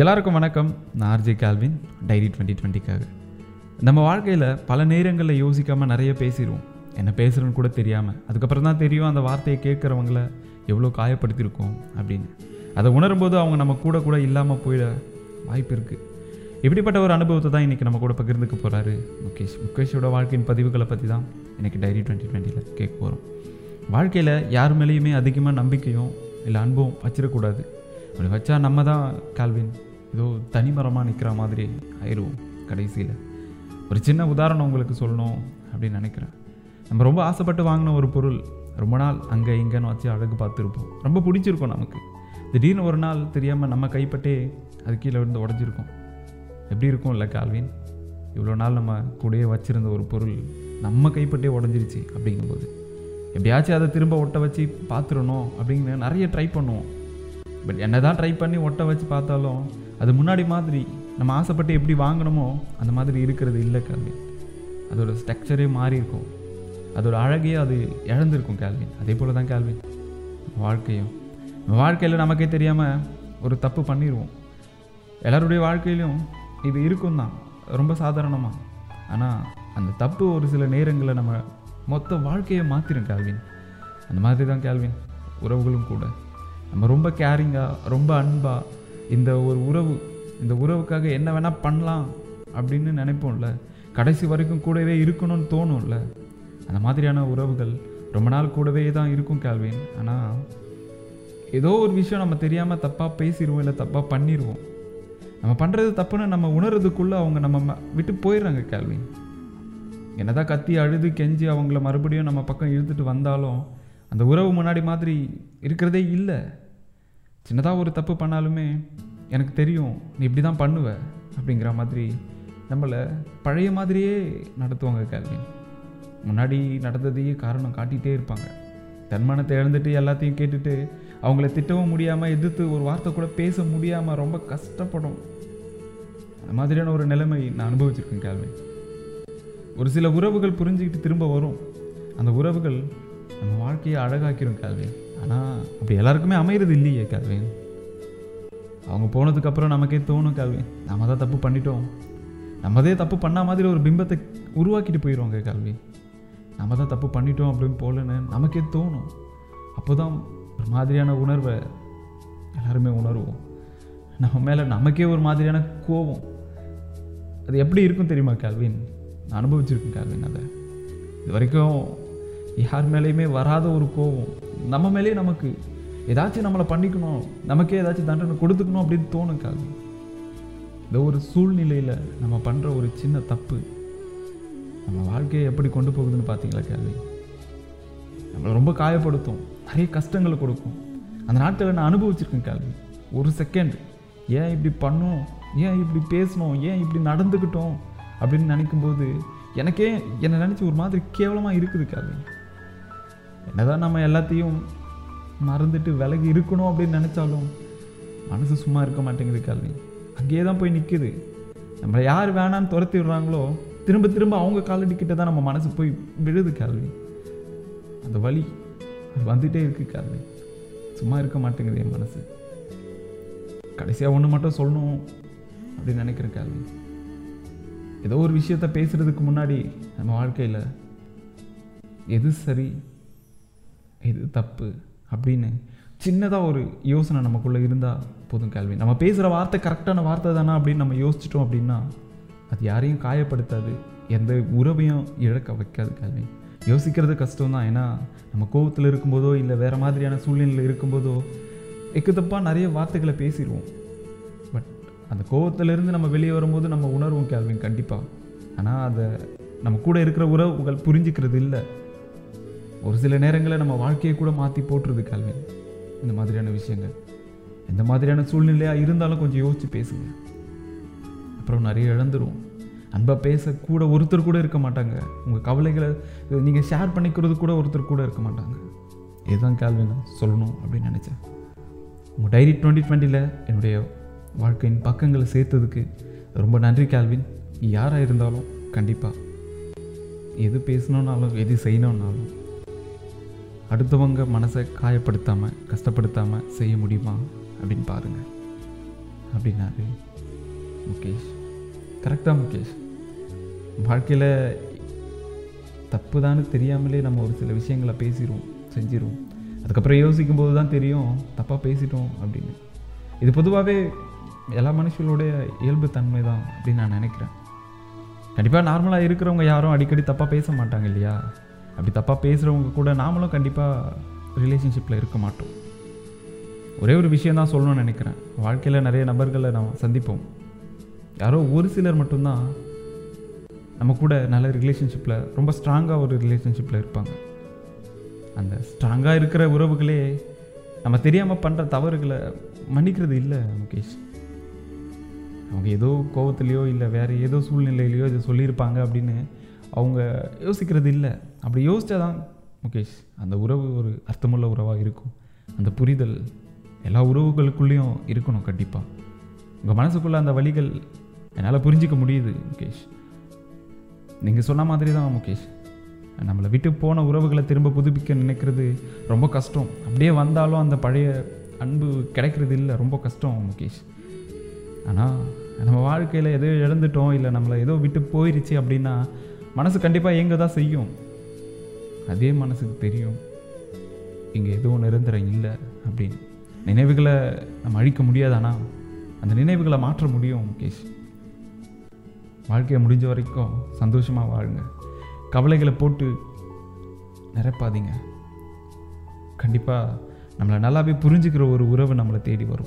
எல்லாருக்கும் வணக்கம். நான் ஆர்ஜே கால்வின் டைரி டுவெண்ட்டி டுவெண்ட்டிக்காக நம்ம வாழ்க்கையில் பல நேரங்களில் யோசிக்காமல் நிறைய பேசிடுவோம் என்ன பேசுகிறேன்னு கூட தெரியாமல் அதுக்கப்புறம் தான் தெரியும் அந்த வார்த்தையை கேட்குறவங்கள எவ்வளோ காயப்படுத்தியிருக்கோம் அப்படின்னு. அதை உணரும்போது அவங்க நம்ம கூட கூட இல்லாமல் போயிட வாய்ப்பு இருக்குது இப்படிப்பட்ட ஒரு அனுபவத்தை தான் இன்றைக்கி நம்ம கூட பகிர்ந்துக்க போகிறாரு முகேஷ். முகேஷோட வாழ்க்கையின் பதிவுகளை பற்றி தான் இன்றைக்கி டைரி டுவெண்ட்டி டுவெண்ட்டியில் கேட்க போகிறோம் வாழ்க்கையில் யார் மேலேயுமே அதிகமாக நம்பிக்கையும் இல்லை அன்பும் வச்சிடக்கூடாது அப்படி வச்சா நம்ம தான் கால்வின் ஏதோ தனிமரமாக நிற்கிற மாதிரி ஆயிடுவோம் கடைசியில். ஒரு சின்ன உதாரணம் உங்களுக்கு சொல்லணும் அப்படின்னு நினைக்கிறேன். நம்ம ரொம்ப ஆசைப்பட்டு வாங்கின ஒரு பொருள் ரொம்ப நாள் அங்கே இங்கேன்னு வச்சு அழகு பார்த்துருப்போம். ரொம்ப பிடிச்சிருக்கும் நமக்கு. திடீர்னு ஒரு நாள் தெரியாமல் நம்ம கைப்பட்டே அது கீழே விழுந்து உடஞ்சிருக்கும். எப்படி இருக்கும் இல்லை கால்வின் இவ்வளோ நாள் நம்ம கூடயே வச்சுருந்த ஒரு பொருள் நம்ம கைப்பட்டே உடஞ்சிருச்சு அப்படிங்கும்போது. எப்படியாச்சும் அதை திரும்ப ஒட்ட வச்சு பார்த்துடணும் அப்படின்னு நிறைய ட்ரை பண்ணுவோம். பட் என்ன தான் ட்ரை பண்ணி ஒட்ட வச்சு பார்த்தாலும் அது முன்னாடி மாதிரி நம்ம ஆசைப்பட்டு எப்படி வாங்கினோமோ அந்த மாதிரி இருக்கிறது இல்லை கேள்வி அதோட ஸ்ட்ரக்சரே மாறி இருக்கும். அதோட அழகையே அது இழந்திருக்கும் கேள்வின் அதே போல் தான் கேள்வின் வாழ்க்கையும். வாழ்க்கையில் நமக்கே தெரியாமல் ஒரு தப்பு பண்ணிடுவோம் எல்லாருடைய வாழ்க்கையிலும் இது இருக்கும் தான். ரொம்ப சாதாரணமாக ஆனால் அந்த தப்பு ஒரு சில நேரங்களில் நம்ம மொத்த வாழ்க்கையை மாற்றிடும் கேள்வின் அந்த மாதிரி தான் கேள்வின் உறவுகளும் கூட. நம்ம ரொம்ப கேரிங்காக ரொம்ப அன்பாக இந்த ஒரு உறவு இந்த உறவுக்காக என்ன வேணால் பண்ணலாம் அப்படின்னு நினைப்போம்ல. கடைசி வரைக்கும் கூடவே இருக்கணும்னு தோணும்ல. அந்த மாதிரியான உறவுகள் ரொம்ப நாள் கூடவே தான் இருக்கும் கேள்வின் ஆனால் ஏதோ ஒரு விஷயம் நம்ம தெரியாமல் தப்பாக பேசிடுவோம் இல்லை தப்பாக பண்ணிடுவோம். நம்ம பண்ணுறது தப்புன்னு நம்ம உணர்றதுக்குள்ளே அவங்க நம்ம விட்டு போயிடுறாங்க கேள்வின் என்னதான் கத்தி அழுது கெஞ்சி அவங்கள மறுபடியும் நம்ம பக்கம் இழுத்துட்டு வந்தாலும் அந்த உறவு முன்னாடி மாதிரி இருக்கிறதே இல்லை. சின்னதாக ஒரு தப்பு பண்ணாலுமே எனக்கு தெரியும் நீ இப்படி தான் பண்ணுவ அப்படிங்கிற மாதிரி நம்மளை பழைய மாதிரியே நடத்துவாங்க கேள்வின் முன்னாடி நடந்ததையே காரணம் காட்டிகிட்டே இருப்பாங்க. தன்மானத்தை இழந்துட்டு எல்லாத்தையும் கேட்டுட்டு அவங்கள திட்டவும் முடியாமல் எதிர்த்து ஒரு வார்த்தை கூட பேச முடியாமல் ரொம்ப கஷ்டப்படும். அந்த மாதிரியான ஒரு நிலைமை நான் அனுபவிச்சிருக்கேன் கேள்வின் ஒரு சில உறவுகள் புரிஞ்சுக்கிட்டு திரும்ப வரும். அந்த உறவுகள் நம்ம வாழ்க்கையை அழகாக்கிரும் கேள்வின் ஆனால் அப்படி எல்லாருக்குமே அமையிறது இல்லையே கல்வின் அவங்க போனதுக்கப்புறம் நமக்கே தோணும் கல்வி நம்ம தான் தப்பு பண்ணிட்டோம். நம்மதே தப்பு பண்ண மாதிரி ஒரு பிம்பத்தை உருவாக்கிட்டு போயிடுவாங்க கல்வி நம்ம தான் தப்பு பண்ணிட்டோம் அப்படின்னு போலன்னு நமக்கே தோணும். அப்போ தான் ஒரு மாதிரியான உணர்வை எல்லாருமே உணர்வோம். நம்ம மேலே நமக்கே ஒரு மாதிரியான கோபம். அது எப்படி இருக்கும் தெரியுமா கால்வின் நான் அனுபவிச்சிருக்கேன் கால்வின் அதை. இது வரைக்கும் யார் மேலேயுமே வராத ஒரு கோபம். நம்ம மேலேயே நமக்கு ஏதாச்சும் நம்மளை பண்ணிக்கணும் நமக்கே ஏதாச்சும் தண்டனை கொடுத்துக்கணும் அப்படின்னு தோணுக்காது. இந்த ஒரு சூழ்நிலையில் நம்ம பண்ணுற ஒரு சின்ன தப்பு நம்ம வாழ்க்கையை எப்படி கொண்டு போகுதுன்னு பார்த்தீங்களா கேள்வி? நம்மளை ரொம்ப காயப்படுத்தும் நிறைய கஷ்டங்களை கொடுக்கும். அந்த நாட்களை நான் அனுபவிச்சிருக்கேன் கேள்வி. ஒரு செகண்ட் ஏன் இப்படி பண்ணோம்? ஏன் இப்படி பேசணும் ஏன் இப்படி நடந்துக்கிட்டோம்? அப்படின்னு நினைக்கும்போது எனக்கே என்னை நினச்சி ஒரு மாதிரி கேவலமாக இருக்குது கேள்வி. என்னதான் நம்ம எல்லாத்தையும் மறந்துட்டு விலகி இருக்கணும் அப்படின்னு நினச்சாலும் மனசு சும்மா இருக்க மாட்டேங்குது கல்வி. அங்கேயே தான் போய் நிற்குது நம்மளை யார் வேணான்னு துரத்தி விடுறாங்களோ திரும்ப திரும்ப அவங்க காலடிக்கிட்ட தான் நம்ம மனசு போய் விழுது கல்வி. அந்த வழி அது வந்துட்டே இருக்கு கல்வி. சும்மா இருக்க மாட்டேங்குது என் மனசு. கடைசியாக ஒன்று மட்டும் சொல்லணும் அப்படின்னு நினைக்கிறேன் கல்வி. ஏதோ ஒரு விஷயத்த பேசுகிறதுக்கு முன்னாடி நம்ம வாழ்க்கையில் எது சரி இது தப்பு அப்படின்னு சின்னதாக ஒரு யோசனை நமக்குள்ளே இருந்தால் போதும் கேள்வி நம்ம பேசுகிற வார்த்தை கரெக்டான வார்த்தை தானே அப்படின்னு நம்ம யோசிச்சிட்டோம் அப்படின்னா அது யாரையும் காயப்படுத்தாது எந்த உறவையும் இழக்க வைக்காது கேள்வி யோசிக்கிறது கஷ்டம் தான் ஏன்னா நம்ம கோவத்தில் இருக்கும்போதோ இல்லை வேறு மாதிரியான சூழ்நிலையில் இருக்கும்போதோ எக்குத்தப்பாக நிறைய வார்த்தைகளை பேசிடுவோம். பட் அந்த கோபத்திலேருந்து நம்ம வெளியே வரும்போது நம்ம உணர்வோம் கேள்வி கண்டிப்பாக ஆனால் அதை நம்ம கூட இருக்கிற உறவுகள் புரிஞ்சுக்கிறது இல்லை. ஒரு சில நேரங்களில் நம்ம வாழ்க்கையை கூட மாற்றி போட்டுருது கல்வி. இந்த மாதிரியான விஷயங்கள். எந்த மாதிரியான சூழ்நிலையாக இருந்தாலும் கொஞ்சம் யோசித்து பேசுங்க. அப்புறம் நிறைய இழந்துருவோம் அன்பாக பேச கூட ஒருத்தர் கூட இருக்க மாட்டாங்க. உங்கள் கவலைகளை நீங்கள் ஷேர் பண்ணிக்கிறது கூட ஒருத்தர் கூட இருக்க மாட்டாங்க. இதுதான் கேள்வி நான் சொல்லணும் அப்படின்னு நினச்சேன். உங்கள் டைரி டுவெண்ட்டி டுவெண்ட்டியில் என்னுடைய வாழ்க்கையின் பக்கங்களை சேர்த்ததுக்கு ரொம்ப நன்றி கேள்வின் யாராக இருந்தாலும் கண்டிப்பாக எது பேசணுன்னாலும் எது செய்யணுன்னாலும் அடுத்தவங்க மனசை காயப்படுத்தாமல் கஷ்டப்படுத்தாமல் செய்ய முடியுமா? அப்படின்னு பாருங்கள் அப்படின்னாரு முகேஷ். கரெக்டாக முகேஷ். வாழ்க்கையில் தப்பு தான்னு தெரியாமலே நம்ம ஒரு சில விஷயங்களை பேசிடுவோம் செஞ்சிருவோம் அதுக்கப்புறம் யோசிக்கும் போது தான் தெரியும் தப்பாக பேசிட்டோம் அப்படின்னு. இது பொதுவாகவே எல்லா மனுஷங்களோடைய இயல்பு தன்மை தான் அப்படின்னு நான் நினைக்கிறேன். கண்டிப்பாக நார்மலாக இருக்கிறவங்க யாரும் அடிக்கடி தப்பாக பேச மாட்டாங்க இல்லையா? அப்படி தப்பாக பேசுகிறவங்க கூட நாமளும் கண்டிப்பாக ரிலேஷன்ஷிப்பில் இருக்க மாட்டோம். ஒரே ஒரு விஷயம் தான் சொல்லணும்னு நினைக்கிறேன். வாழ்க்கையில் நிறைய நபர்களை நாம் சந்திப்போம். யாரோ ஒரு சிலர் மட்டும்தான் நம்ம கூட நல்ல ரிலேஷன்ஷிப்பில் ரொம்ப ஸ்ட்ராங்காக ஒரு ரிலேஷன்ஷிப்பில் இருப்பாங்க. அந்த ஸ்ட்ராங்காக இருக்கிற உறவுகளே நம்ம தெரியாமல் பண்ணுற தவறுகளை மன்னிக்கிறது இல்லை முகேஷ். அவங்க ஏதோ கோவத்துலேயோ இல்லை வேறு ஏதோ சூழ்நிலையிலையோ இதை சொல்லியிருப்பாங்க அப்படின்னு அவங்க யோசிக்கிறது இல்லை. அப்படி யோசித்தா தான் முகேஷ் அந்த உறவு ஒரு அர்த்தமுள்ள உறவாக இருக்கும். அந்த புரிதல் எல்லா உறவுகளுக்குள்ளேயும் இருக்கணும் கண்டிப்பாக உங்கள் மனசுக்குள்ளே அந்த வழிகள் என்னால் புரிஞ்சிக்க முடியுது முகேஷ். நீங்கள் சொன்ன மாதிரி தான் முகேஷ். நம்மளை விட்டு போன உறவுகளை திரும்ப புதுப்பிக்க நினைக்கிறது ரொம்ப கஷ்டம். அப்படியே வந்தாலும் அந்த பழைய அன்பு கிடைக்கிறது இல்லை ரொம்ப கஷ்டம் முகேஷ். ஆனால் நம்ம வாழ்க்கையில் எதோ இழந்துட்டோம் இல்லை நம்மளை ஏதோ விட்டு போயிருச்சு அப்படின்னா மனசு கண்டிப்பாக இயங்க தான் செய்யும். அதே மனசுக்கு தெரியும். இங்கே எதுவும் நிரந்தரம் இல்லை அப்படின்னு. நினைவுகளை நம்ம அழிக்க முடியாதானா அந்த நினைவுகளை மாற்ற முடியும் முகேஷ். வாழ்க்கையை முடிஞ்ச வரைக்கும் சந்தோஷமாக வாழுங்க. கவலைகளை போட்டு நிரப்பாதீங்க. கண்டிப்பாக நம்மளை நல்லாவே புரிஞ்சுக்கிற ஒரு உறவு நம்மளை தேடி வரும்.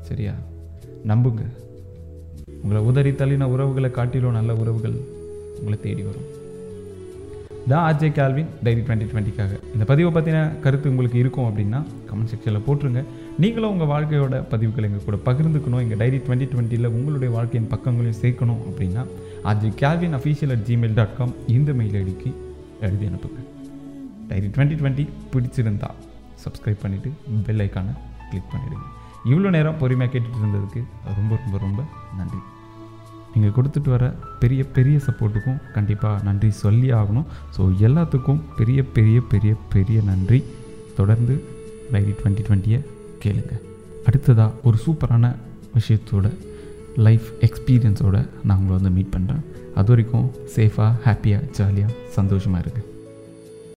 சரியா? நம்புங்க. உங்களை உதறி தள்ளின உறவுகளை காட்டிலும் நல்ல உறவுகள் உங்களை தேடி வரும். தான் ஆர்ஜே கேல்வின் டைரி டுவெண்ட்டி டுவெண்ட்டிக்காக இந்த பதிவை பற்றின கருத்து உங்களுக்கு இருக்கும் அப்படின்னா கமெண்ட் செக்ஷனில் போட்டுருங்க. நீங்களும் உங்கள் வாழ்க்கையோட பதிவுகளை எங்கள் கூட பகிர்ந்துக்கணும். எங்கள் டைரி டுவெண்ட்டி டுவெண்ட்டியில் உங்களுடைய வாழ்க்கையின் பக்கங்களையும் சேர்க்கணும் அப்படின்னா RJ Calvin official at Gmail dot com இந்த மெயில் ஐடிக்கு எழுதி அனுப்புங்க. டைரி டுவெண்ட்டி டுவெண்ட்டி பிடிச்சிருந்தா சப்ஸ்கிரைப் பண்ணிவிட்டு பெல் ஐக்கானை கிளிக் பண்ணிவிடுங்க இவ்வளோ நேரம் பொறுமையாக கேட்டுட்டு இருந்ததுக்கு ரொம்ப ரொம்ப ரொம்ப நன்றி. நீங்கள் கொடுத்துட்டு வர பெரிய பெரிய சப்போர்ட்டுக்கும் கண்டிப்பாக நன்றி சொல்லி ஆகணும். ஸோ எல்லாத்துக்கும் பெரிய பெரிய பெரிய பெரிய நன்றி. தொடர்ந்து டைரி டுவெண்ட்டி டுவெண்ட்டியை கேளுங்க. அடுத்ததாக ஒரு சூப்பரான விஷயத்தோட லைஃப் எக்ஸ்பீரியன்ஸோடு நான் உங்களை வந்து மீட் பண்ணுறேன் அது வரைக்கும் சேஃபாக ஹாப்பியாக ஜாலியாக சந்தோஷமாக இருக்குது